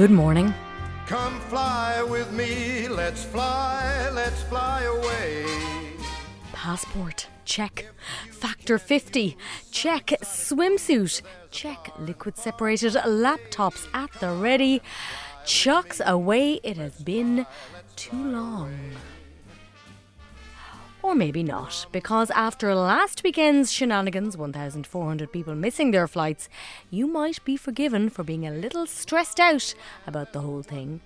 Good morning. Come fly with me, let's fly, let's fly away. Passport, check. Factor 50, check. Swimsuit, check. Liquid separated laptops at the ready. Chucks away, it has been too long. Or maybe not, because after last weekend's shenanigans, 1,400 people missing their flights, you might be forgiven for being a little stressed out about the whole thing.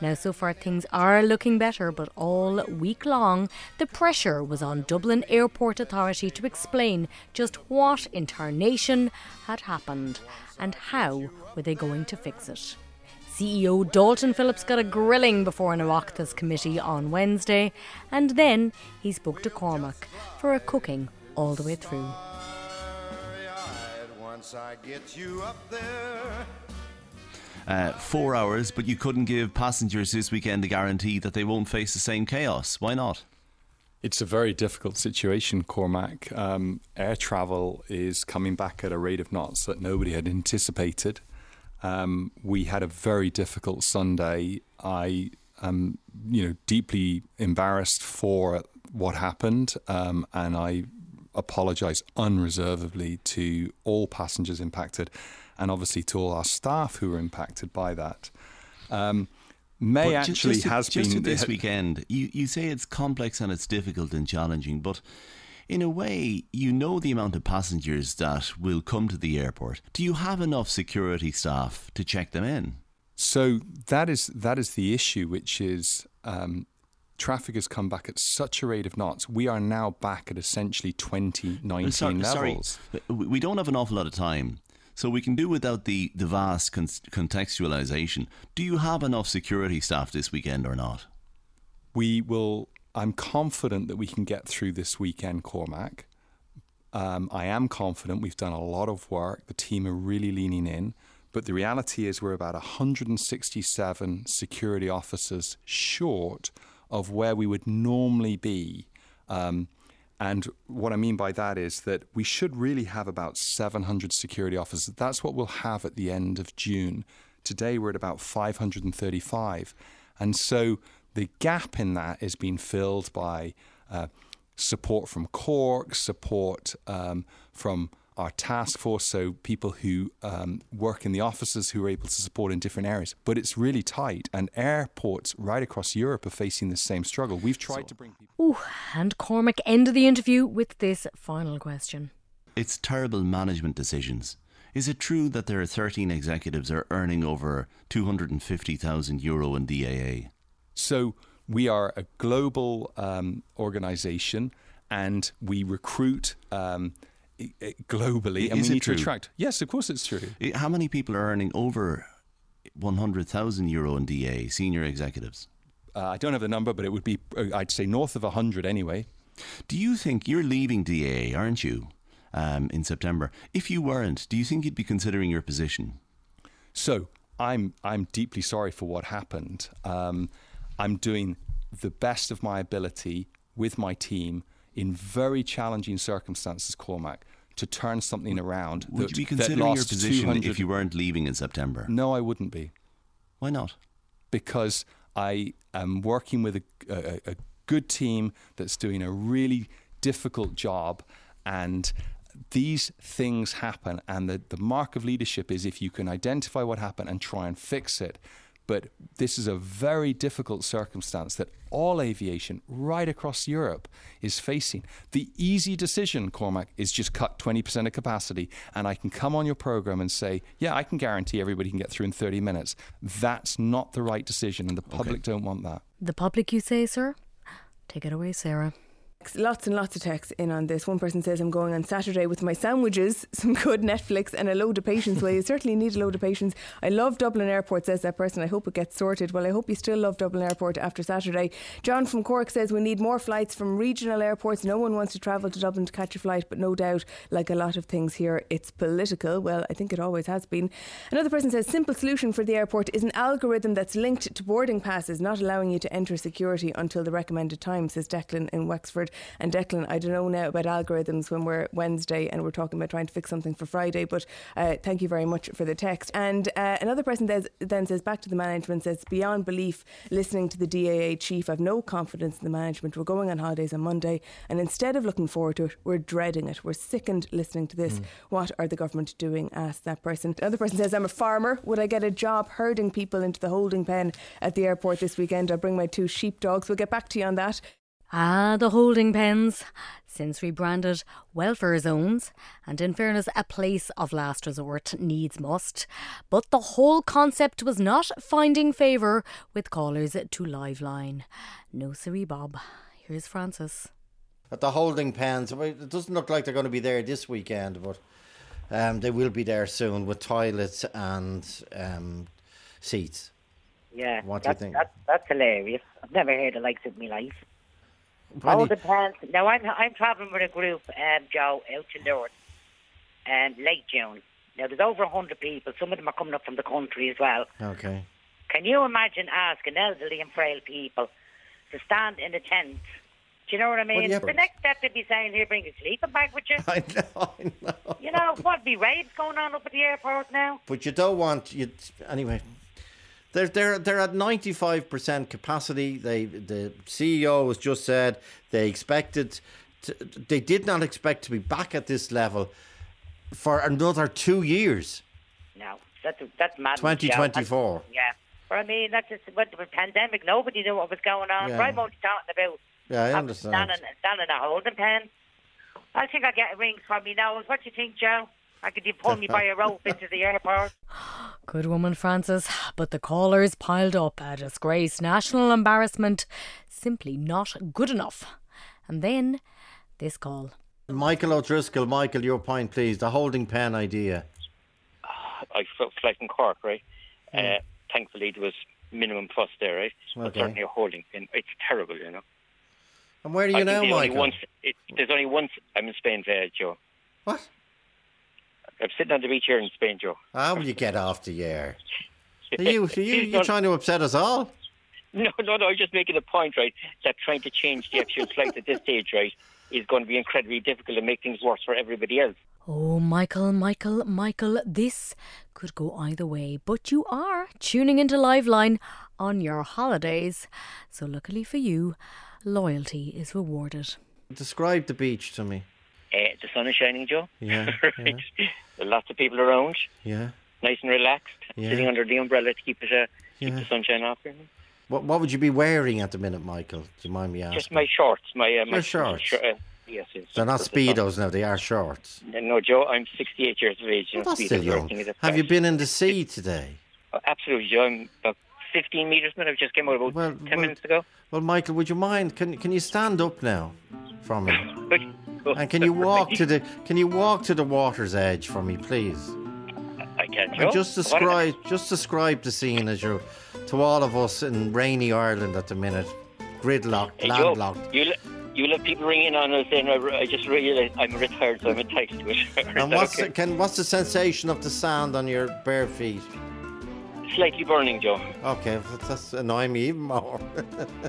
Now, so far, things are looking better, but all week long, the pressure was on Dublin Airport Authority to explain just what in tarnation had happened and how were they going to fix it. CEO Dalton Philips got a grilling before an Oireachtas committee on Wednesday, and then he spoke to Cormac for a cooking all the way through. Once I get you up there. Uh, four hours, but you couldn't give passengers this weekend a guarantee that they won't face the same chaos. Why not? It's a very difficult situation, Cormac. Um, air travel is coming back at a rate of knots that nobody had anticipated. Um, we had a very difficult Sunday. I am, you know, deeply embarrassed for what happened, um, and I apologise unreservedly to all passengers impacted, and obviously to all our staff who were impacted by that. Um, May But actually just, has just been this weekend. You you say it's complex and it's difficult and challenging, but in a way, you know the amount of passengers that will come to the airport. Do you have enough security staff to check them in? So that is that is the issue, which is um, traffic has come back at such a rate of knots. We are now back at essentially 2019 Sorry, sorry. levels. We we don't have an awful lot of time, so we can do without the, the vast con- contextualization. Do you have enough security staff this weekend or not? We will. I'm confident that we can get through this weekend, Cormac. Um, I am confident. We've done a lot of work. The team are really leaning in. But the reality is, we're about 167 security officers short of where we would normally be. Um, and what I mean by that is that we should really have about 700 security officers. That's what we'll have at the end of June. Today we're at about 535. And so the gap in that is being filled by uh, support from Cork, support um, from our task force, so people who um, work in the offices who are able to support in different areas. But it's really tight, and airports right across Europe are facing the same struggle. We've tried to bring people. Ooh, and Cormac ended the interview with this final question. It's terrible management decisions. Is it true that there are 13 executives are earning over 250,000 euro in DAA? So we are a global um, organization, and we recruit. Um, globally, and Is we need true? to attract. Yes, of course, it's true. How many people are earning over 100,000 euro in DA, senior executives? Uh, I don't have the number, but it would be, uh, I'd say, north of 100 anyway. Do you think you're leaving DA, aren't you, um, in September? If you weren't, do you think you'd be considering your position? So I'm I'm deeply sorry for what happened. Um, I'm doing the best of my ability with my team in very challenging circumstances, Cormac, to turn something around. Would that, you be considering your lost position if you weren't leaving in September? No, I wouldn't be. Why not? because I am working with a, a, a good team that's doing a really difficult job and these things happen and the, the mark of leadership is if you can identify what happened and try and fix it but this is a very difficult circumstance that all aviation right across Europe is facing. The easy decision, Cormac, is just cut 20% of capacity, and I can come on your program and say, yeah, I can guarantee everybody can get through in 30 minutes. That's not the right decision, and the public don't want that. The public, you say, sir? Take it away, Sarah. Lots and lots of texts in on this. One person says, I'm going on Saturday with my sandwiches, some good Netflix, and a load of patience. Well, you certainly need a load of patience. I love Dublin Airport, says that person. I hope it gets sorted. Well, I hope you still love Dublin Airport after Saturday. John from Cork says, We need more flights from regional airports. No one wants to travel to Dublin to catch a flight, but no doubt, like a lot of things here, it's political. Well, I think it always has been. Another person says, Simple solution for the airport is an algorithm that's linked to boarding passes, not allowing you to enter security until the recommended time, says Declan in Wexford. And Declan, I don't know now about algorithms when we're Wednesday and we're talking about trying to fix something for Friday, but uh, thank you very much for the text. And uh, another person then says back to the management says, beyond belief, listening to the DAA chief, I've no confidence in the management. We're going on holidays on Monday, and instead of looking forward to it, we're dreading it. We're sickened listening to this. Mm. What are the government doing? Asked that person. The other person says, I'm a farmer. Would I get a job herding people into the holding pen at the airport this weekend? I'll bring my two sheepdogs. We'll get back to you on that. Ah, the holding pens, since rebranded welfare zones, and in fairness, a place of last resort needs must. But the whole concept was not finding favour with callers to Liveline. No, siree, Bob. Here's Francis. At the holding pens, it doesn't look like they're going to be there this weekend, but um, they will be there soon with toilets and um, seats. Yeah, what do you think? That's, that's hilarious. I've never heard the likes of my life. All depends. Now I'm I'm travelling with a group, um, Joe, out to Lourdes, and late June. Now there's over hundred people. Some of them are coming up from the country as well. Okay. Can you imagine asking elderly and frail people to stand in a tent? Do you know what I mean? Well, yeah, the next step they'd be saying, "Here, bring a sleeping bag with you." I know, I know. You know what? Be raids going on up at the airport now. But you don't want you anyway. They're they're they're at ninety five percent capacity. They the CEO has just said they expected, to, they did not expect to be back at this level for another two years. No, that's that's mad. Twenty twenty four. Yeah, but I mean that's just with the pandemic. Nobody knew what was going on. Yeah. I'm only talking about. Yeah, I understand. Standing, standing a holding pen. I think I get a ring from me now. What do you think, Joe? I could you pull me by a rope into the airport? Good woman, Francis. But the callers piled up. A disgrace, national embarrassment, simply not good enough. And then this call. Michael O'Driscoll, Michael, your point, please. The holding pen idea. I felt like in Cork, right? Mm. Uh, thankfully, there was minimum fuss there, right? Okay. But certainly a holding pen. It's terrible, you know. And where are you I now, Michael? Only once, it, there's only once. I'm in Spain, uh, Joe. What? I'm sitting on the beach here in Spain, Joe. How will you get off the air? Are you, are you, you trying to upset us all? No, no, no. I'm just making a point, right? That trying to change the actual flight at this stage, right, is going to be incredibly difficult and make things worse for everybody else. Oh, Michael, Michael, Michael, this could go either way, but you are tuning into Liveline on your holidays. So, luckily for you, loyalty is rewarded. Describe the beach to me. Uh, the sun is shining, Joe. Yeah. right. yeah. Lots of people around. Yeah. Nice and relaxed. Yeah. Sitting under the umbrella to keep it uh, keep the sunshine off. You know? What What would you be wearing at the minute, Michael? Do you mind me asking? Just my shorts. My uh, my shorts. Sh- uh, yes, yes. They're not speedos now. They are shorts. No, Joe. I'm 68 years of age. Well, that's still young. Have you been in the sea today? Oh, absolutely, Joe. I'm about 15 metres, but I've just came out about well, 10 well, minutes ago. Well, Michael, would you mind? Can Can you stand up now from me? and can you walk to the Can you walk to the water's edge for me, please? I can. And just describe just describe the scene as you're to all of us in rainy Ireland at the minute, gridlocked, hey, landlocked. Joe, you let people ring in on us saying I just realised I'm retired, so I'm entitled to it. and what's okay? the, can what's the sensation of the sand on your bare feet? Slightly burning, Joe. Okay, that's annoying me even more.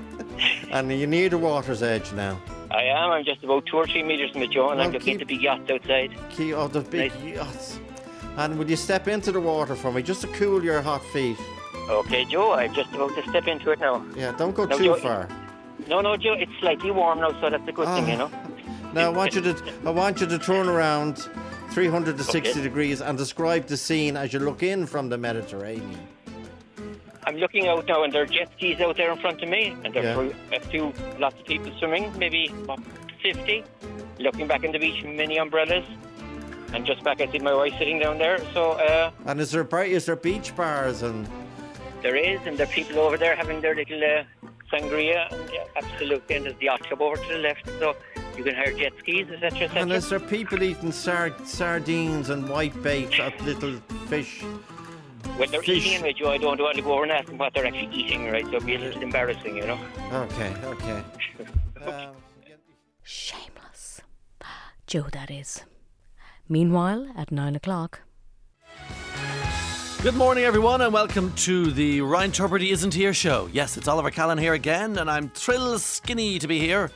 and you need the water's edge now. I am. I'm just about two or three metres from the Joe, and well, I'm looking keep, at the big yachts outside. Keep, oh, the big nice. yachts. And would you step into the water for me, just to cool your hot feet? Okay, Joe. I'm just about to step into it now. Yeah, don't go no, too Joe, far. No, no, Joe. It's slightly warm now, so that's a good thing, you ah. know. Now I want you to I want you to turn around 360 okay. degrees and describe the scene as you look in from the Mediterranean. I'm looking out now, and there are jet skis out there in front of me, and there's yeah. a few, lots of people swimming, maybe 50. Looking back in the beach, many umbrellas, and just back I see my wife sitting down there. So. Uh, and is there is there beach bars and? There is, and there are people over there having their little uh, sangria, and yeah, absolutely. And there's the yacht club over to the left, so you can hire jet skis, etc., etc. And is there people eating sard- sardines and white bait at little fish? When they're fish. eating it, Joe, I don't want to go over and ask them what they're actually eating, right? So it'd be a little embarrassing, you know. Okay, okay. um, Shameless. Joe, that is. Meanwhile, at nine o'clock. Good morning, everyone, and welcome to the Ryan Tubridy Isn't Here show. Yes, it's Oliver Callan here again, and I'm thrilled skinny to be here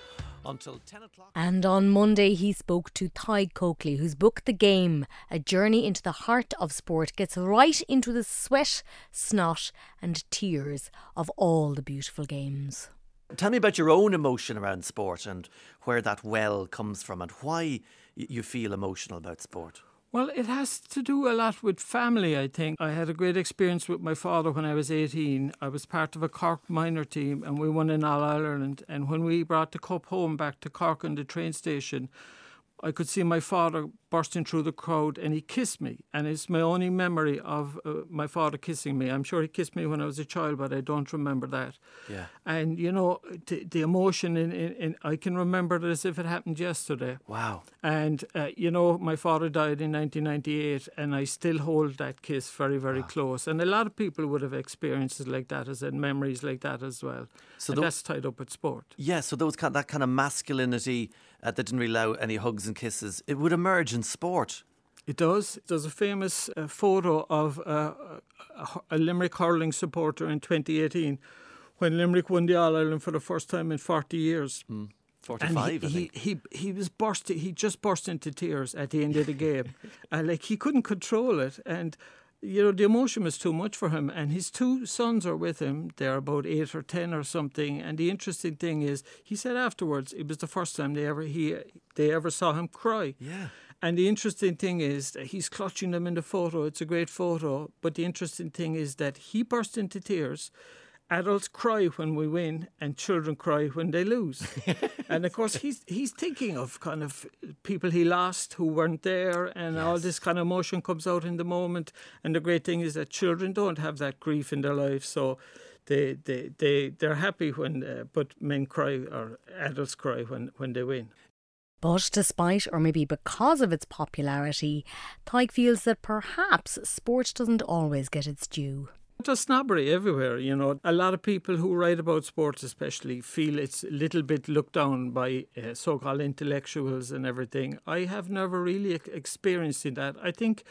until 10 o'clock. And on Monday, he spoke to Tadhg Coakley, whose book, The Game A Journey into the Heart of Sport, gets right into the sweat, snot, and tears of all the beautiful games. Tell me about your own emotion around sport and where that well comes from and why you feel emotional about sport. Well, it has to do a lot with family, I think. I had a great experience with my father when I was 18. I was part of a Cork minor team and we won in All Ireland. And when we brought the cup home back to Cork on the train station, I could see my father bursting through the crowd and he kissed me. And it's my only memory of uh, my father kissing me. I'm sure he kissed me when I was a child, but I don't remember that. Yeah. And, you know, the, the emotion, in, in, in, I can remember it as if it happened yesterday. Wow. And, uh, you know, my father died in 1998 and I still hold that kiss very, very wow. close. And a lot of people would have experiences like that as in memories like that as well. So and that's tied up with sport. Yeah, so those kind, that kind of masculinity uh, that didn't really allow any hugs and kisses, it would emerge in sport. It does. There's a famous uh, photo of uh, a, Limerick hurling supporter in 2018 when Limerick won the All Ireland for the first time in 40 years. Mm. 45, and he, he, he, he, was burst, he just burst into tears at the end of the game. and like he couldn't control it. And you know, the emotion was too much for him. And his two sons are with him. They're about eight or ten or something. And the interesting thing is, he said afterwards, it was the first time they ever he they ever saw him cry. Yeah. And the interesting thing is that he's clutching them in the photo. It's a great photo. But the interesting thing is that he burst into tears adults cry when we win and children cry when they lose. and of course, he's he's thinking of kind of people he lost who weren't there, and yes. all this kind of emotion comes out in the moment. And the great thing is that children don't have that grief in their life, so. They, they, they, they're happy when, uh, but men cry or adults cry when, when they win. But despite, or maybe because of its popularity, Tadhg feels that perhaps sport doesn't always get its due. There's snobbery everywhere, you know. A lot of people who write about sports, especially, feel it's a little bit looked down by uh, so called intellectuals and everything. I have never really experienced that. I think,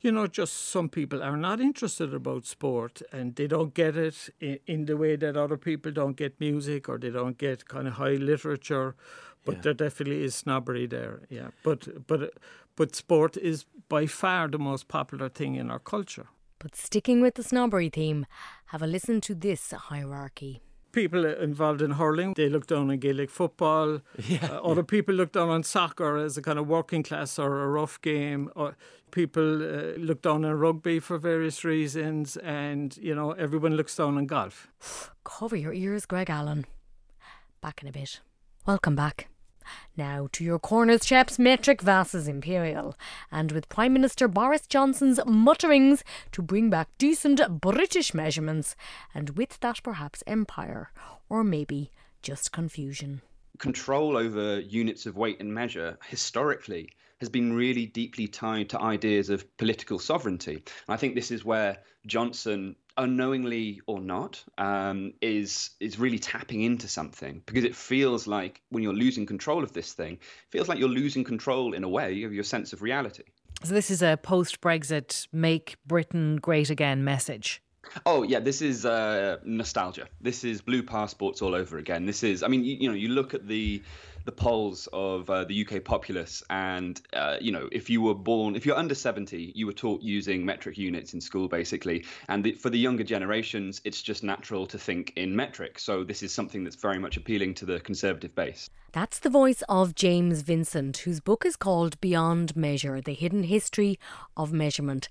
you know, just some people are not interested about sport and they don't get it in, in the way that other people don't get music or they don't get kind of high literature. But yeah. there definitely is snobbery there, yeah. But but but sport is by far the most popular thing in our culture. But sticking with the snobbery theme, have a listen to this hierarchy people involved in hurling, they look down on Gaelic football. Yeah, uh, other people look down on soccer as a kind of working class or a rough game. Or people uh, look down on rugby for various reasons, and you know everyone looks down on golf. Cover your ears, Greg Allen. Back in a bit. Welcome back. Now to your corners, chaps, metric versus imperial. And with Prime Minister Boris Johnson's mutterings to bring back decent British measurements, and with that perhaps empire, or maybe just confusion. Control over units of weight and measure historically has been really deeply tied to ideas of political sovereignty. And I think this is where Johnson unknowingly or not, um, is is really tapping into something because it feels like when you're losing control of this thing, it feels like you're losing control in a way of your sense of reality. So this is a post-Brexit "Make Britain Great Again" message. Oh yeah, this is uh, nostalgia. This is blue passports all over again. This is, I mean, you, you know, you look at the the polls of uh, the UK populace, and uh, you know, if you were born, if you're under 70, you were taught using metric units in school, basically. And the, for the younger generations, it's just natural to think in metric. So this is something that's very much appealing to the conservative base. That's the voice of James Vincent, whose book is called Beyond Measure The Hidden History of Measurement.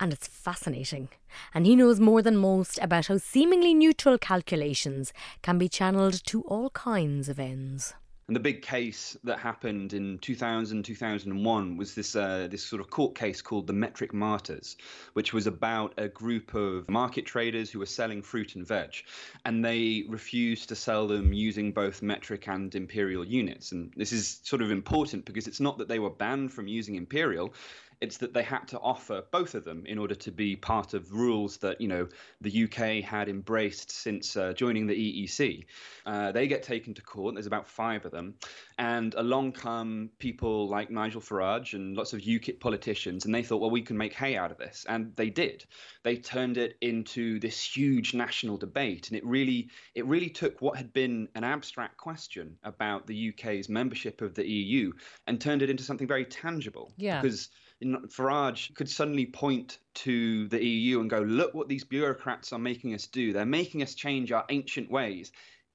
And it's fascinating. And he knows more than most about how seemingly neutral calculations can be channeled to all kinds of ends. And the big case that happened in 2000, 2001 was this uh, this sort of court case called the Metric Martyrs, which was about a group of market traders who were selling fruit and veg, and they refused to sell them using both metric and imperial units. And this is sort of important because it's not that they were banned from using imperial, It's that they had to offer both of them in order to be part of rules that you know the UK had embraced since uh, joining the EEC. Uh, they get taken to court. There's about five of them, and along come people like Nigel Farage and lots of UKIP politicians, and they thought, well, we can make hay out of this, and they did. They turned it into this huge national debate, and it really it really took what had been an abstract question about the UK's membership of the EU and turned it into something very tangible. Yeah. Because Farage could suddenly point to the EU and go, look what these bureaucrats are making us do. They're making us change our ancient ways,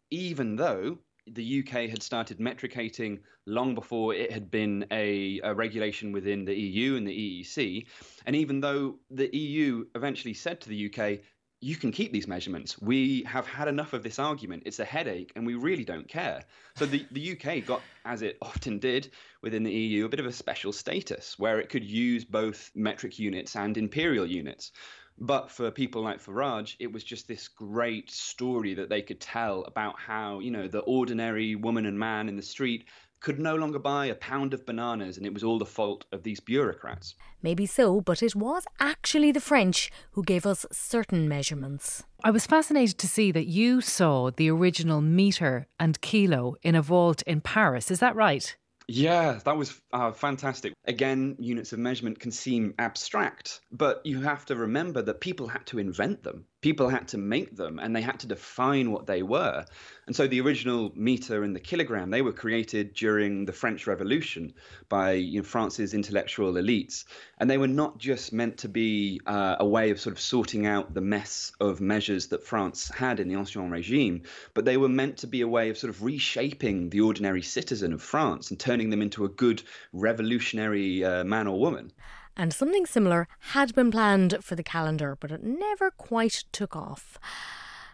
even though the UK had started metricating long before it had been a, a, regulation within the EU and the EEC. And even though the EU eventually said to the UK, you can keep these measurements. We have had enough of this argument. It's a headache, and we really don't care. So the, the UK got, as it often did within the EU, a bit of a special status where it could use both metric units and imperial units. But for people like Farage, it was just this great story that they could tell about how, you know, the ordinary woman and man in the street could no longer buy a pound of bananas, and it was all the fault of these bureaucrats. Maybe so, but it was actually the French who gave us certain measurements. I was fascinated to see that you saw the original metre and kilo in a vault in Paris. Is that right? Yeah, that was uh, fantastic. Again, units of measurement can seem abstract, but you have to remember that people had to invent them. People had to make them and they had to define what they were. And so the original meter and the kilogram, they were created during the French Revolution by you know, France's intellectual elites. And they were not just meant to be uh, a way of sort of sorting out the mess of measures that France had in the Ancien Regime, but they were meant to be a way of sort of reshaping the ordinary citizen of France and turning them into a good revolutionary uh, man or woman. And something similar had been planned for the calendar, but it never quite took off.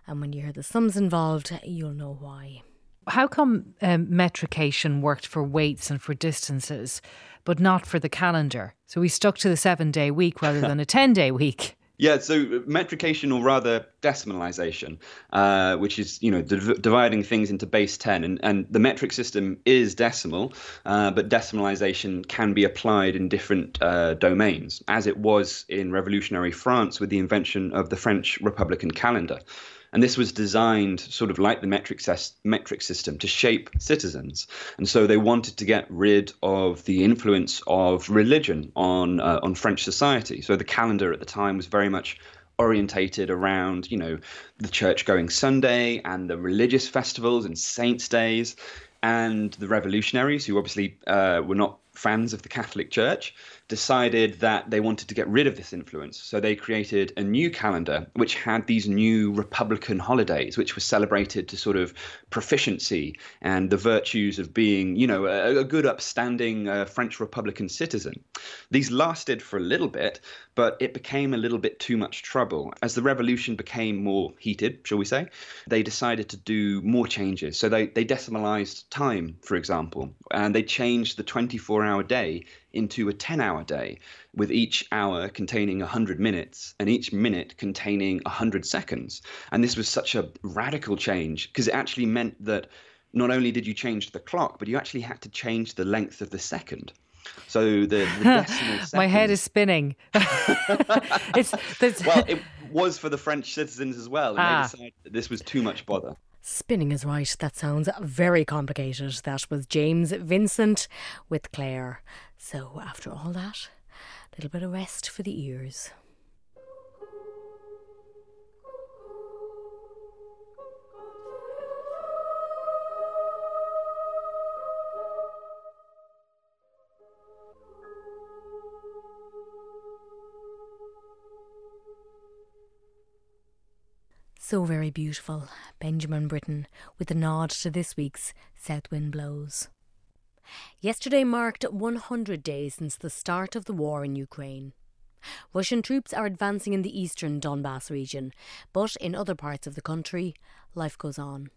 And when you hear the sums involved, you'll know why. How come um, metrication worked for weights and for distances, but not for the calendar? So we stuck to the seven day week rather than a 10 day week. Yeah, so metrication or rather decimalization, uh, which is you know div- dividing things into base ten, and, and the metric system is decimal, uh, but decimalization can be applied in different uh, domains, as it was in revolutionary France with the invention of the French Republican calendar. And this was designed sort of like the metric, ses- metric system to shape citizens. And so they wanted to get rid of the influence of religion on, uh, on French society. So the calendar at the time was very much orientated around, you know, the church going Sunday and the religious festivals and saints' days. And the revolutionaries, who obviously uh, were not fans of the Catholic Church, decided that they wanted to get rid of this influence. So they created a new calendar which had these new Republican holidays, which were celebrated to sort of proficiency and the virtues of being, you know, a, a good, upstanding uh, French Republican citizen. These lasted for a little bit, but it became a little bit too much trouble. As the revolution became more heated, shall we say, they decided to do more changes. So they, they decimalized time, for example, and they changed the 24 hour day into a 10 hour day, with each hour containing 100 minutes and each minute containing 100 seconds. And this was such a radical change because it actually meant that not only did you change the clock, but you actually had to change the length of the second. So the, the My head is spinning. it's, well, it was for the French citizens as well, and ah. they decided that this was too much bother. Spinning is right. That sounds very complicated. That was James Vincent with Claire. So, after all that, a little bit of rest for the ears. So very beautiful, Benjamin Britten, with a nod to this week's South Wind Blows. Yesterday marked 100 days since the start of the war in Ukraine. Russian troops are advancing in the eastern Donbass region, but in other parts of the country, life goes on.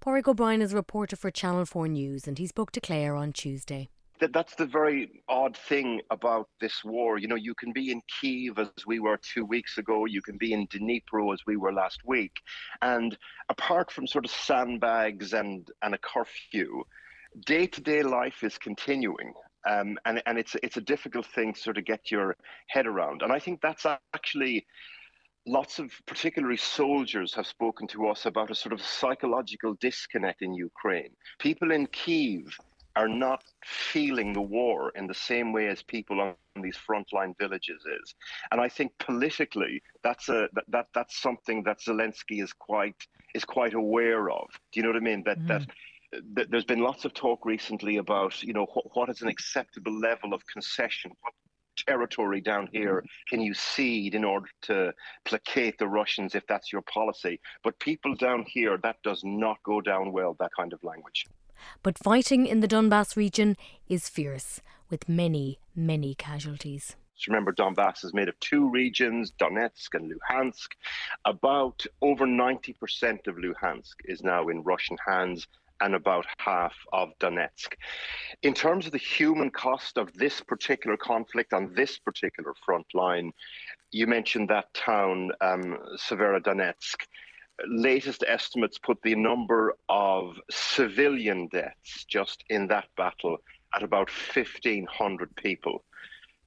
Paraic O'Brien is a reporter for Channel 4 News and he spoke to Claire on Tuesday that that's the very odd thing about this war. You know, you can be in Kiev as we were two weeks ago, you can be in Dnipro as we were last week, and apart from sort of sandbags and and a curfew, day to day life is continuing. Um, and and it's it's a difficult thing to sort of get your head around. And I think that's actually lots of particularly soldiers have spoken to us about a sort of psychological disconnect in Ukraine. People in Kiev are not feeling the war in the same way as people on these frontline villages is. And I think politically that's a that, that that's something that Zelensky is quite is quite aware of. Do you know what I mean? That mm. that there's been lots of talk recently about, you know, what, what is an acceptable level of concession? What territory down here can you cede in order to placate the Russians if that's your policy? But people down here, that does not go down well, that kind of language. But fighting in the Donbass region is fierce, with many, many casualties. Remember, Donbass is made of two regions, Donetsk and Luhansk. About over 90% of Luhansk is now in Russian hands, and about half of Donetsk. In terms of the human cost of this particular conflict on this particular front line, you mentioned that town, um, Severodonetsk. Latest estimates put the number of civilian deaths just in that battle at about 1,500 people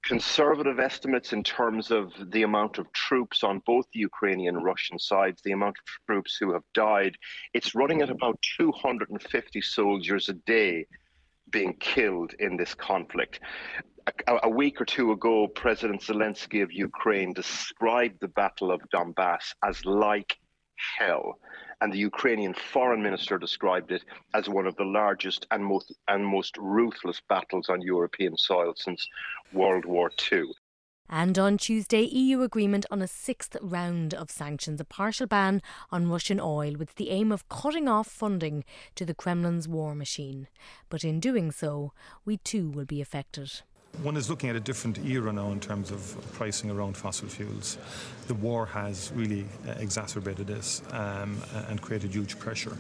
conservative estimates in terms of the amount of troops on both the Ukrainian and Russian sides, the amount of troops who have died, it's running at about 250 soldiers a day being killed in this conflict. A, a, week or two ago, President Zelensky of Ukraine described the Battle of Donbass as like hell and the Ukrainian foreign minister described it as one of the largest and most and most ruthless battles on European soil since World War II. And on Tuesday, EU agreement on a sixth round of sanctions, a partial ban on Russian oil with the aim of cutting off funding to the Kremlin's war machine. But in doing so, we too will be affected. One is looking at a different era now in terms of pricing around fossil fuels. The war has really uh, exacerbated this um, and created huge pressure.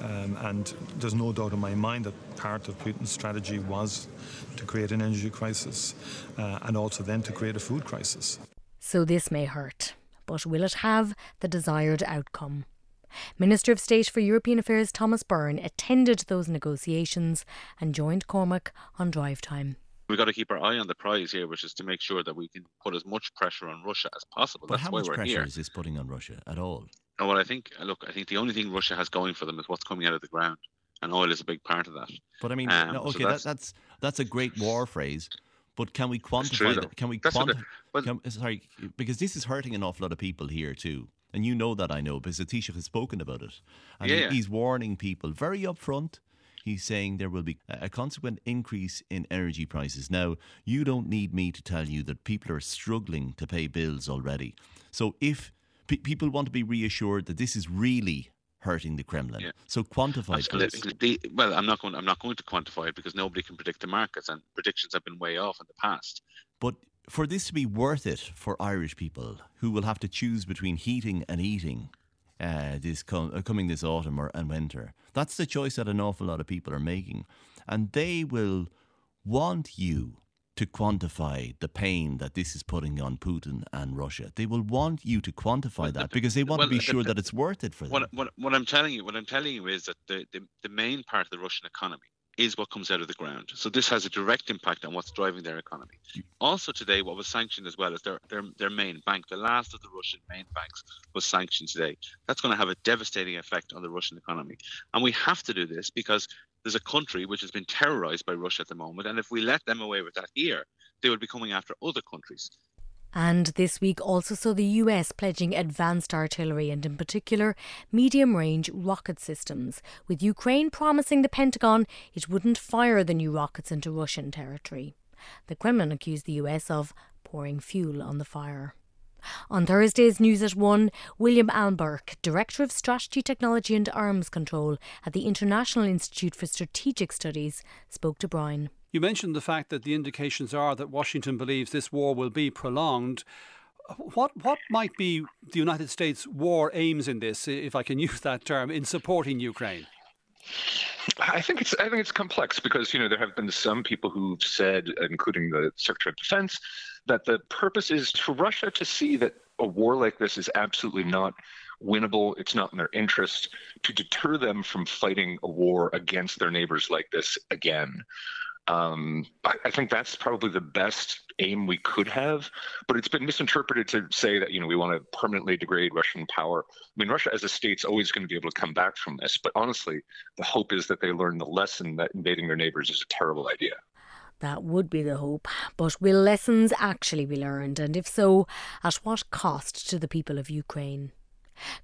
Um, and there's no doubt in my mind that part of Putin's strategy was to create an energy crisis uh, and also then to create a food crisis. So this may hurt, but will it have the desired outcome? Minister of State for European Affairs Thomas Byrne attended those negotiations and joined Cormac on drive time we've got to keep our eye on the prize here, which is to make sure that we can put as much pressure on Russia as possible. But That's how why much we're pressure here. is this putting on Russia at all? Oh, well, I think, look, I think the only thing Russia has going for them is what's coming out of the ground, and oil is a big part of that. But I mean, Um, no, so okay, that's- that, that's that's a great war phrase. But can we quantify that? Can we quantify? it- well- can, sorry, because this is hurting an awful lot of people here too, and you know that I know because the Taoiseach has spoken about it, and he- Yeah. he's warning people very upfront. He's saying there will be a consequent increase in energy prices. Now, you don't need me to tell you that people are struggling to pay bills already. So, if pe- people want to be reassured that this is really hurting the Kremlin, so quantify. Absolutely. The- well, I'm not going. I'm not going to quantify it because nobody can predict the markets, and predictions have been way off in the past. But for this to be worth it for Irish people who will have to choose between heating and eating uh, this com- uh, coming this autumn or, and winter, that's the choice that an awful lot of people are making. And they will want you to quantify the pain that this is putting on Putin and Russia. They will want you to quantify that because they want well, to be sure that it's worth it for them. What, what, what I'm telling you, what I'm telling you is that the, the, the main part of the Russian economy is what comes out of the ground. So this has a direct impact on what's driving their economy. Also today, what was sanctioned as well is their their, their main bank, the last of the Russian main banks, was sanctioned today. That's going to have a devastating effect on the Russian economy, and we have to do this because there's a country which has been terrorized by Russia at the moment, and if we let them away with that here, they will be coming after other countries. And this week also saw the US pledging advanced artillery and, in particular, medium range rocket systems, with Ukraine promising the Pentagon it wouldn't fire the new rockets into Russian territory. The Kremlin accused the US of pouring fuel on the fire. On Thursday's News at 1, William Alberque, Director of Strategy, Technology and Arms Control at the International Institute for Strategic Studies, spoke to Brian. You mentioned the fact that the indications are that Washington believes this war will be prolonged. What what might be the United States' war aims in this, if I can use that term, in supporting Ukraine? I think it's I think it's complex because you know there have been some people who've said, including the Secretary of Defense, that the purpose is for Russia to see that a war like this is absolutely not winnable. It's not in their interest to deter them from fighting a war against their neighbors like this again. Um, I, I, think that's probably the best aim we could have, but it's been misinterpreted to say that you know we want to permanently degrade Russian power. I mean, Russia as a state's always going to be able to come back from this, but honestly, the hope is that they learn the lesson that invading their neighbors is a terrible idea. That would be the hope. But will lessons actually be learned? And if so, at what cost to the people of Ukraine?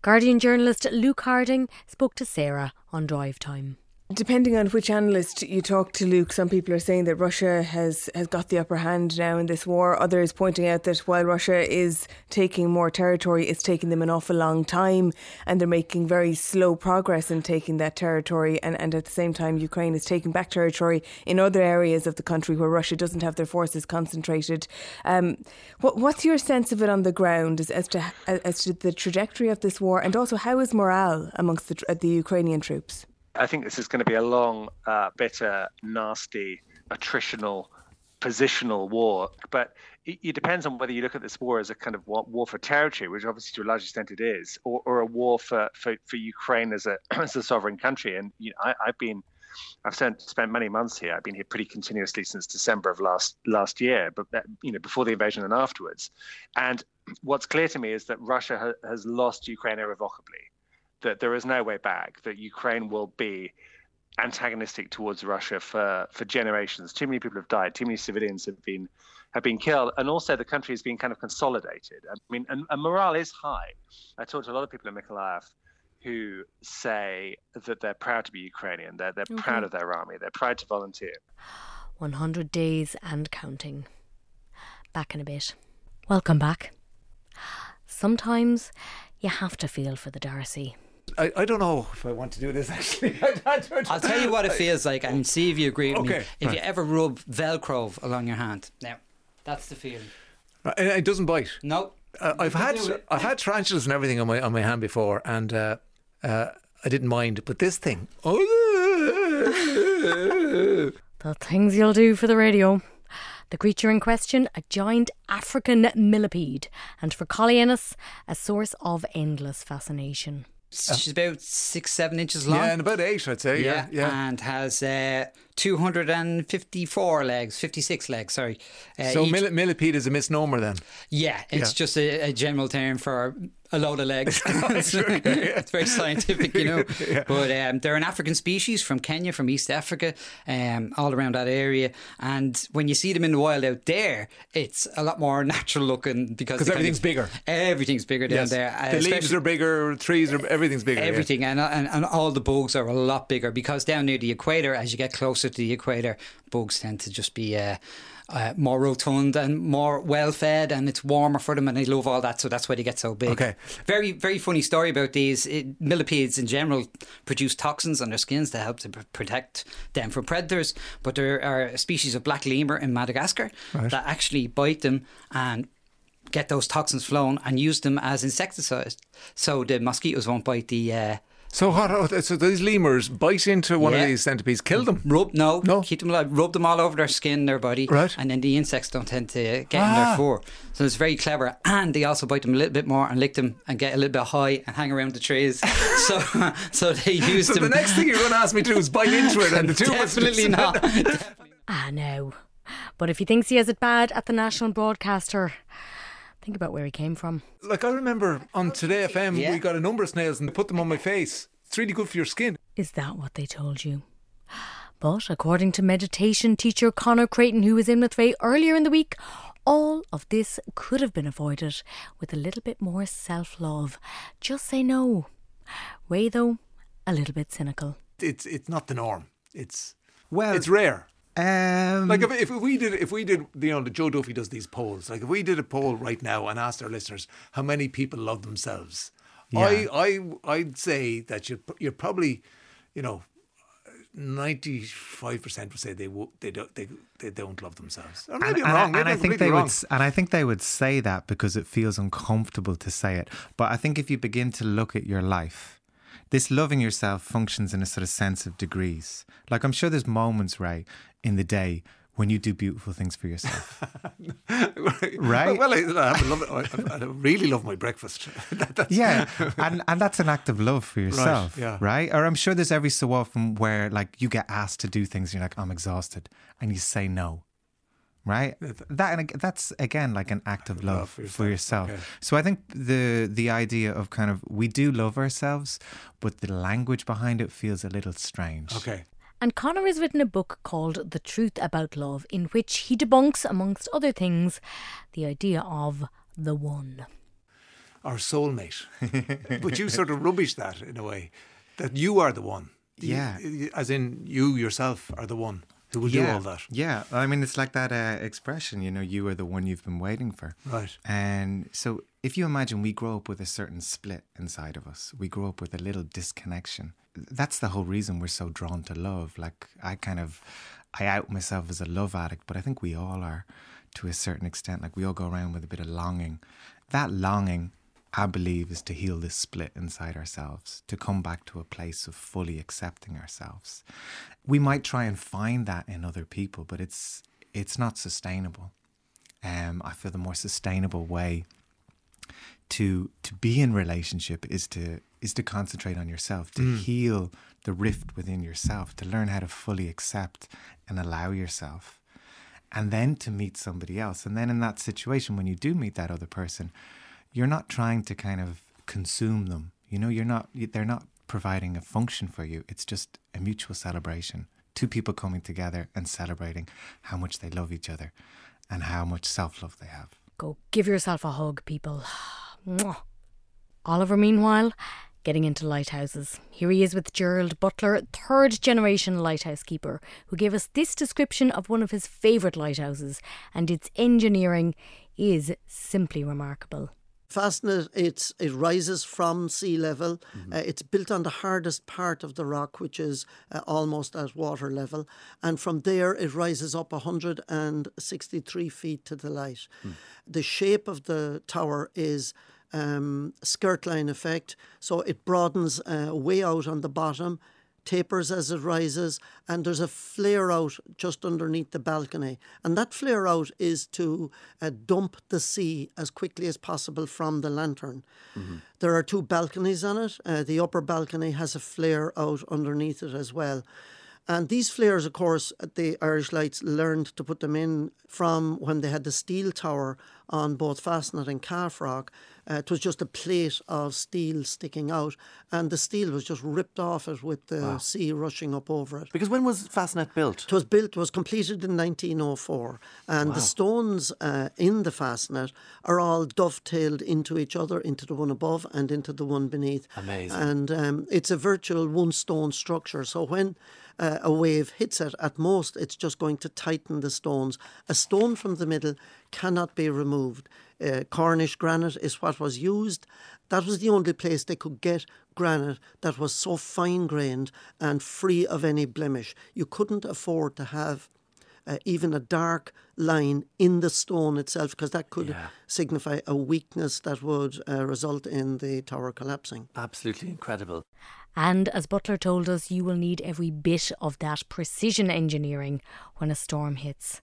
Guardian journalist Luke Harding spoke to Sarah on drive time. Depending on which analyst you talk to, Luke, some people are saying that Russia has, has got the upper hand now in this war. Others pointing out that while Russia is taking more territory, it's taking them an awful long time and they're making very slow progress in taking that territory. And, and at the same time, Ukraine is taking back territory in other areas of the country where Russia doesn't have their forces concentrated. Um, what, what's your sense of it on the ground as, as, to, as to the trajectory of this war and also how is morale amongst the, the Ukrainian troops? I think this is going to be a long, uh, bitter, nasty, attritional, positional war. But it, it, depends on whether you look at this war as a kind of war for territory, which obviously to a large extent it is, or, or a war for, for, for Ukraine as a as a sovereign country. And you know, I, I've been I've spent spent many months here. I've been here pretty continuously since December of last last year, but that, you know before the invasion and afterwards. And what's clear to me is that Russia ha- has lost Ukraine irrevocably that there is no way back, that Ukraine will be antagonistic towards Russia for, for generations. Too many people have died, too many civilians have been have been killed, and also the country has been kind of consolidated. I mean, and, and morale is high. I talked to a lot of people in Mykolaiv who say that they're proud to be Ukrainian, they're, they're okay. proud of their army, they're proud to volunteer. 100 days and counting. Back in a bit. Welcome back. Sometimes you have to feel for the D'Arcy. I, I don't know if I want to do this actually. I, will tell you what it feels like and see if you agree with okay, me. If right. you ever rub Velcro along your hand, now that's the feeling. And it doesn't bite. No. Uh, I've had I've had tarantulas and everything on my on my hand before, and uh, uh, I didn't mind. But this thing, oh, the things you'll do for the radio. The creature in question, a giant African millipede, and for Collie Ennis, a source of endless fascination. She's about six, seven inches long. Yeah, and about eight, I'd say. Yeah, yeah. yeah. And has uh, 254 legs, 56 legs, sorry. Uh, so each... millipede is a misnomer then? Yeah, it's yeah. just a, a, general term for a load of legs. it's very scientific, you know. yeah. But um, they're an African species from Kenya, from East Africa, um, all around that area. And when you see them in the wild out there, it's a lot more natural looking because everything's of, bigger. Everything's bigger down yes. there. Uh, the leaves are bigger, trees are everything's bigger. Everything, yeah. and, and and all the bugs are a lot bigger because down near the equator, as you get closer to the equator, bugs tend to just be. Uh, uh, more rotund and more well fed, and it's warmer for them, and they love all that. So that's why they get so big. Okay. Very, very funny story about these it, millipedes in general produce toxins on their skins to help to pr- protect them from predators. But there are a species of black lemur in Madagascar right. that actually bite them and get those toxins flown and use them as insecticides. So the mosquitoes won't bite the uh, so what? So these lemurs bite into one yeah. of these centipedes, kill them. Rub no, no, keep them alive. Rub them all over their skin, their body, right? And then the insects don't tend to get ah. in their ah. fur. So it's very clever, and they also bite them a little bit more and lick them and get a little bit high and hang around the trees. so, so they use so them. the next thing you're going to ask me to do is bite into it, and the two definitely not. definitely. Ah no, but if he thinks he has it bad at the national broadcaster. Think about where he came from. Like I remember on Today FM, yeah. we got a number of snails and they put them on my face. It's really good for your skin. Is that what they told you? But according to meditation teacher Connor Creighton, who was in with Ray earlier in the week, all of this could have been avoided with a little bit more self love. Just say no. Ray, though, a little bit cynical. It's it's not the norm. It's well, it's rare. Um, like if, if we did if we did you know Joe Duffy does these polls like if we did a poll right now and asked our listeners how many people love themselves yeah. I I I'd say that you you're probably you know ninety five percent would say they they don't they, they don't love themselves. Or maybe and, I'm wrong. Maybe and I think they wrong. would and I think they would say that because it feels uncomfortable to say it. But I think if you begin to look at your life this loving yourself functions in a sort of sense of degrees. Like I'm sure there's moments, Ray, in the day when you do beautiful things for yourself. right? Well, I, I, love, I, I really love my breakfast. yeah, and and that's an act of love for yourself, right, yeah. right? Or I'm sure there's every so often where like you get asked to do things, and you're like, I'm exhausted, and you say no. Right, that and that's again like an act of love, love for yourself. For yourself. Okay. So I think the the idea of kind of we do love ourselves, but the language behind it feels a little strange. Okay, and Connor has written a book called The Truth About Love, in which he debunks, amongst other things, the idea of the one. Our soulmate. but you sort of rubbish that in a way, that you are the one. Yeah. As in, you yourself are the one who will yeah, do all that. Yeah, I mean, it's like that uh, expression, you know, you are the one you've been waiting for. Right. And so if you imagine we grow up with a certain split inside of us, we grow up with a little disconnection that's the whole reason we're so drawn to love. Like I kind of, I out myself as a love addict, but I think we all are to a certain extent. Like we all go around with a bit of longing. That longing, I believe, is to heal this split inside ourselves, to come back to a place of fully accepting ourselves. We might try and find that in other people, but it's it's not sustainable. Um, I feel the more sustainable way to to be in relationship is to is to concentrate on yourself, to mm. heal the rift within yourself, to learn how to fully accept and allow yourself. And then to meet somebody else. And then in that situation, when you do meet that other person, you're not trying to kind of consume them. You know, you're not, they're not providing a function for you. It's just a mutual celebration. Two people coming together and celebrating how much they love each other and how much self love they have. Go give yourself a hug, people. Oliver, meanwhile, getting into lighthouses. Here he is with Gerald Butler, third generation lighthouse keeper, who gave us this description of one of his favourite lighthouses, and its engineering is simply remarkable. Fastnet, it's it rises from sea level. Mm-hmm. Uh, it's built on the hardest part of the rock, which is uh, almost at water level, and from there it rises up 163 feet to the light. Mm. The shape of the tower is um, skirt line effect. So it broadens uh, way out on the bottom, tapers as it rises, and there's a flare out just underneath the balcony. And that flare out is to uh, dump the sea as quickly as possible from the lantern. Mm-hmm. There are two balconies on it. Uh, the upper balcony has a flare out underneath it as well. And these flares, of course, the Irish Lights learned to put them in from when they had the steel tower on both Fastnet and Calf Rock. Uh, it was just a plate of steel sticking out, and the steel was just ripped off it with the wow. sea rushing up over it. Because when was Fastnet built? It was built, was completed in 1904, and wow. the stones uh, in the Fastnet are all dovetailed into each other, into the one above and into the one beneath. Amazing. And um, it's a virtual one stone structure. So when uh, a wave hits it, at most it's just going to tighten the stones. A stone from the middle cannot be removed. Uh, Cornish granite is what was used. That was the only place they could get granite that was so fine grained and free of any blemish. You couldn't afford to have uh, even a dark line in the stone itself because that could yeah. signify a weakness that would uh, result in the tower collapsing. Absolutely incredible. And as Butler told us, you will need every bit of that precision engineering when a storm hits.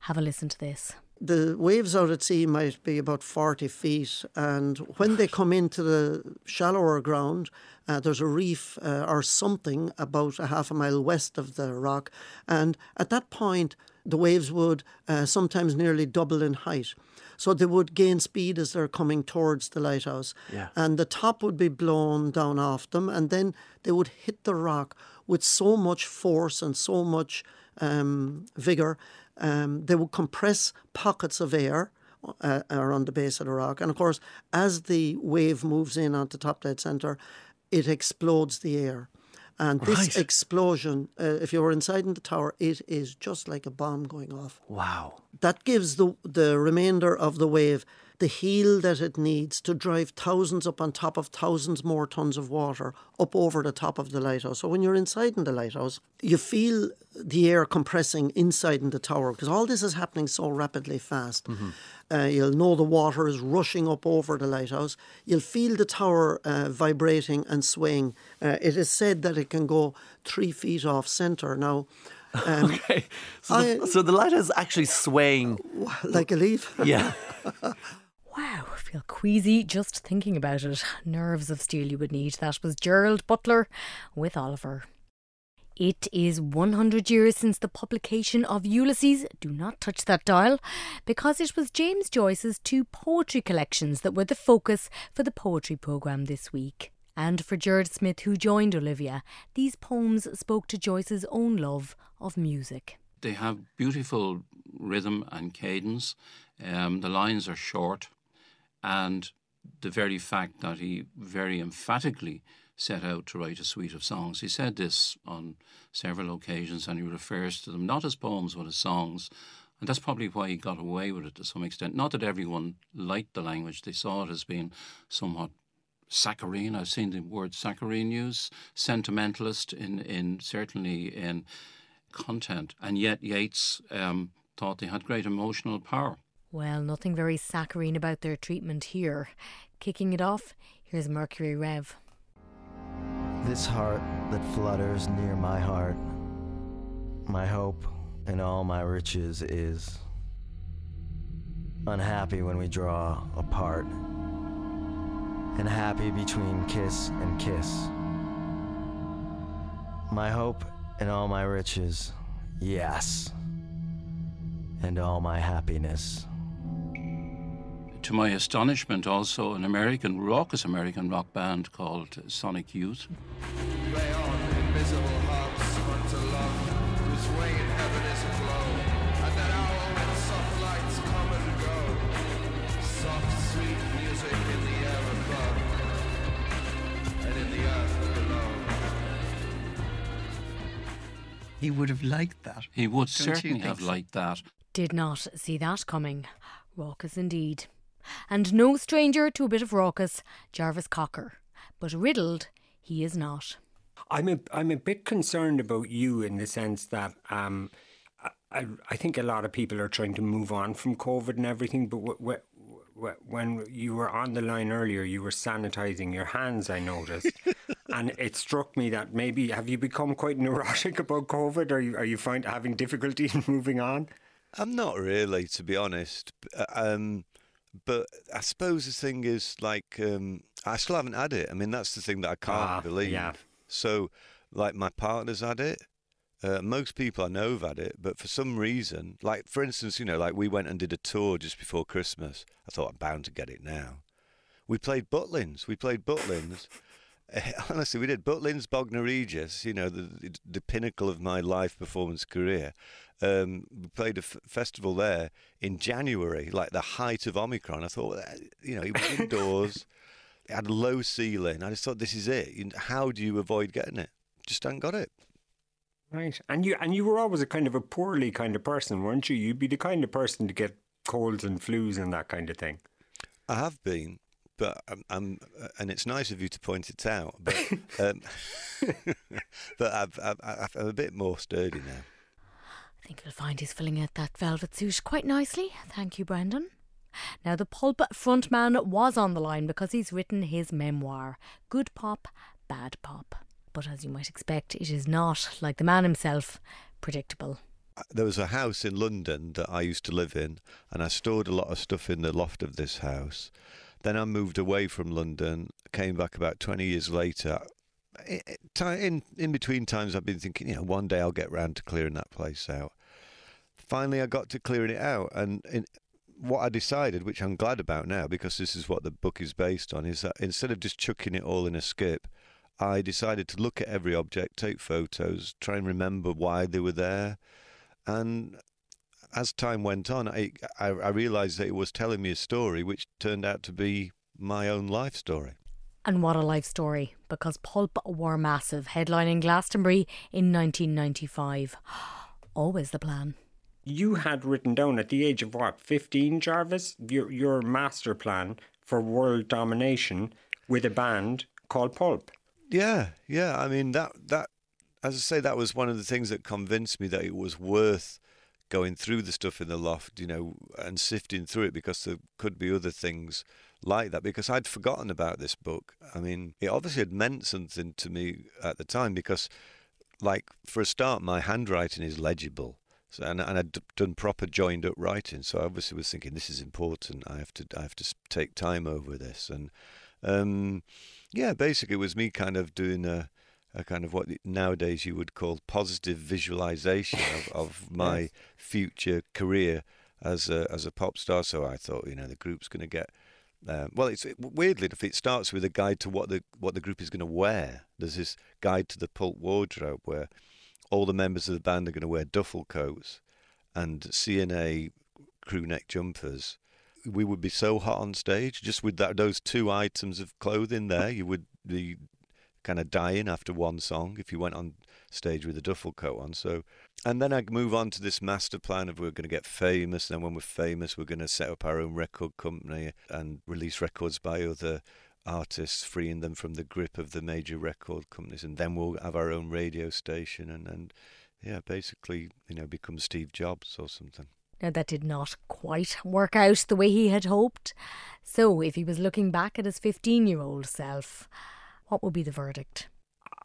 Have a listen to this. The waves out at sea might be about 40 feet, and when they come into the shallower ground, uh, there's a reef uh, or something about a half a mile west of the rock, and at that point, the waves would uh, sometimes nearly double in height. So they would gain speed as they're coming towards the lighthouse. Yeah. And the top would be blown down off them, and then they would hit the rock with so much force and so much um, vigor. Um, they would compress pockets of air. Uh, around the base of the rock, and of course, as the wave moves in onto top dead center, it explodes the air. And this right. explosion, uh, if you were inside in the tower, it is just like a bomb going off. Wow. That gives the, the remainder of the wave the heel that it needs to drive thousands up on top of thousands more tons of water up over the top of the lighthouse. So when you're inside in the lighthouse, you feel the air compressing inside in the tower because all this is happening so rapidly fast. Mm-hmm. Uh, you'll know the water is rushing up over the lighthouse. You'll feel the tower uh, vibrating and swaying. Uh, it is said that it can go three feet off centre. Now, Um, okay. So, I, the, so the light is actually swaying like a leaf. Yeah. Feel queasy just thinking about it. Nerves of steel you would need. That was Gerald Butler with Oliver. It is 100 years since the publication of Ulysses. Do not touch that dial, because it was James Joyce's two poetry collections that were the focus for the poetry programme this week. And for Gerard Smyth, who joined Olivia, these poems spoke to Joyce's own love of music. They have beautiful rhythm and cadence. Um, the lines are short and the very fact that he very emphatically set out to write a suite of songs. He said this on several occasions and he refers to them not as poems but as songs. And that's probably why he got away with it to some extent. Not that everyone liked the language, they saw it as being somewhat saccharine. I've seen the word saccharine used, sentimentalist in, in certainly in content. And yet Yeats um, thought they had great emotional power. Well, nothing very saccharine about their treatment here. Kicking it off, here's Mercury Rev. This heart that flutters near my heart, my hope and all my riches is unhappy when we draw apart, and happy between kiss and kiss. My hope and all my riches, yes, and all my happiness to my astonishment, also an American, raucous American rock band called Sonic Youth. He would have liked that. He would Don't certainly have so? liked that. Did not see that coming. Raucous indeed and no stranger to a bit of raucous, Jarvis Cocker. But riddled, he is not. I'm a, I'm a bit concerned about you in the sense that um, I, I think a lot of people are trying to move on from COVID and everything, but w- w- when you were on the line earlier, you were sanitizing your hands, I noticed. and it struck me that maybe have you become quite neurotic about COVID? Are you, are you find, having difficulty in moving on? I'm not really, to be honest. Um, but I suppose the thing is, like, um, I still haven't had it. I mean, that's the thing that I can't ah, believe. Yeah. So, like, my partner's had it. Uh, most people I know have had it, but for some reason, like for instance, you know, like we went and did a tour just before Christmas. I thought I'm bound to get it now. We played Butlins. We played Butlins. honestly, we did Butlins, Bognor Regis. You know, the the pinnacle of my live performance career. Um, we played a f- festival there in January, like the height of Omicron. I thought, you know, it was indoors, it had a low ceiling. I just thought, this is it. How do you avoid getting it? Just haven't got it. Right, and you and you were always a kind of a poorly kind of person, weren't you? You'd be the kind of person to get colds and flus and that kind of thing. I have been, but I'm, I'm uh, and it's nice of you to point it out. But um, but I've, I've, I'm a bit more sturdy now. Think you'll find he's filling out that velvet suit quite nicely. Thank you, Brendan. Now, the Pulp frontman was on the line because he's written his memoir, Good Pop, Bad Pop. But as you might expect, it is not, like the man himself, predictable. Uh, there was a house in London that I used to live in, and I stored a lot of stuff in the loft of this house. Then I moved away from London, came back about 20 years later in in between times, I've been thinking, you know, one day I'll get round to clearing that place out. Finally, I got to clearing it out, and in, what I decided, which I'm glad about now, because this is what the book is based on, is that instead of just chucking it all in a skip, I decided to look at every object, take photos, try and remember why they were there, and as time went on, I, I, I realised that it was telling me a story, which turned out to be my own life story. And what a life story, because Pulp were massive, headlining Glastonbury in 1995. Always the plan. You had written down at the age of what, 15, Jarvis, your, your master plan for world domination with a band called Pulp. Yeah, yeah. I mean, that, that, as I say, that was one of the things that convinced me that it was worth going through the stuff in the loft, you know, and sifting through it because there could be other things like that because I'd forgotten about this book. I mean, it obviously had meant something to me at the time because like for a start, my handwriting is legible. So, and, and I'd done proper joined up writing, so I obviously was thinking this is important. I have to I have to take time over this, and um, yeah, basically it was me kind of doing a, a kind of what nowadays you would call positive visualization of, of my yes. future career as a as a pop star. So I thought, you know, the group's going to get. Uh, well, it's weirdly if it starts with a guide to what the what the group is going to wear. There's this guide to the Pulp wardrobe where all the members of the band are going to wear duffel coats and C&A crew neck jumpers. We would be so hot on stage just with that those two items of clothing there. You would be kind of dying after one song if you went on stage with a duffel coat on. So, and then I move on to this master plan of we're going to get famous. And then when we're famous, we're going to set up our own record company and release records by other artists, freeing them from the grip of the major record companies, and then we'll have our own radio station and and yeah, basically you know become Steve Jobs or something. Now, that did not quite work out the way he had hoped. So, if he was looking back at his 15 year old self, what would be the verdict?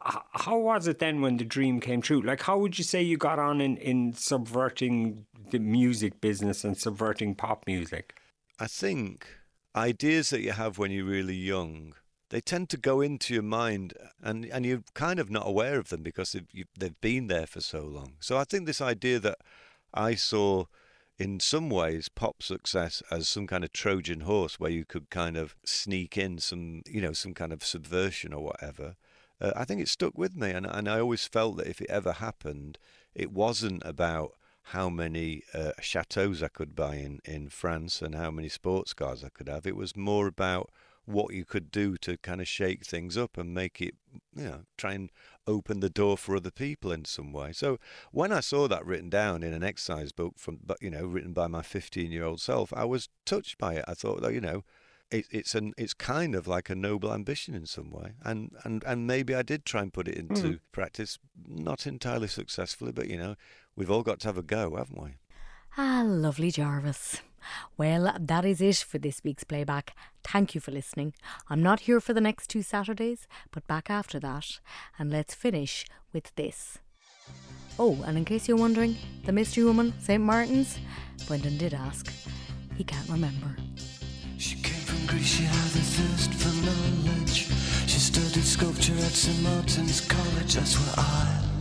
How was it then when the dream came true? Like, how would you say you got on in, in subverting the music business and subverting pop music? I think ideas that you have when you're really young they tend to go into your mind and, and you're kind of not aware of them because they've, they've been there for so long. So I think this idea that I saw in some ways pop success as some kind of Trojan horse where you could kind of sneak in some, you know, some kind of subversion or whatever. Uh, I think it stuck with me. And, and I always felt that if it ever happened, it wasn't about how many uh, chateaus I could buy in, in France and how many sports cars I could have. It was more about what you could do to kind of shake things up and make it, you know, try and open the door for other people in some way. So when I saw that written down in an exercise book from, you know, written by my 15 year old self, I was touched by it. I thought, you know, it, it's an it's kind of like a noble ambition in some way, and and and maybe I did try and put it into mm. practice, not entirely successfully, but you know, we've all got to have a go, haven't we? Ah, lovely Jarvis. Well, that is it for this week's playback. Thank you for listening. I'm not here for the next two Saturdays, but back after that. And let's finish with this. Oh, and in case you're wondering, the mystery woman, St. Martin's, Brendan did ask. He can't remember. She came Greece, she had a thirst for knowledge. She studied sculpture at St. Martin's College, that's where I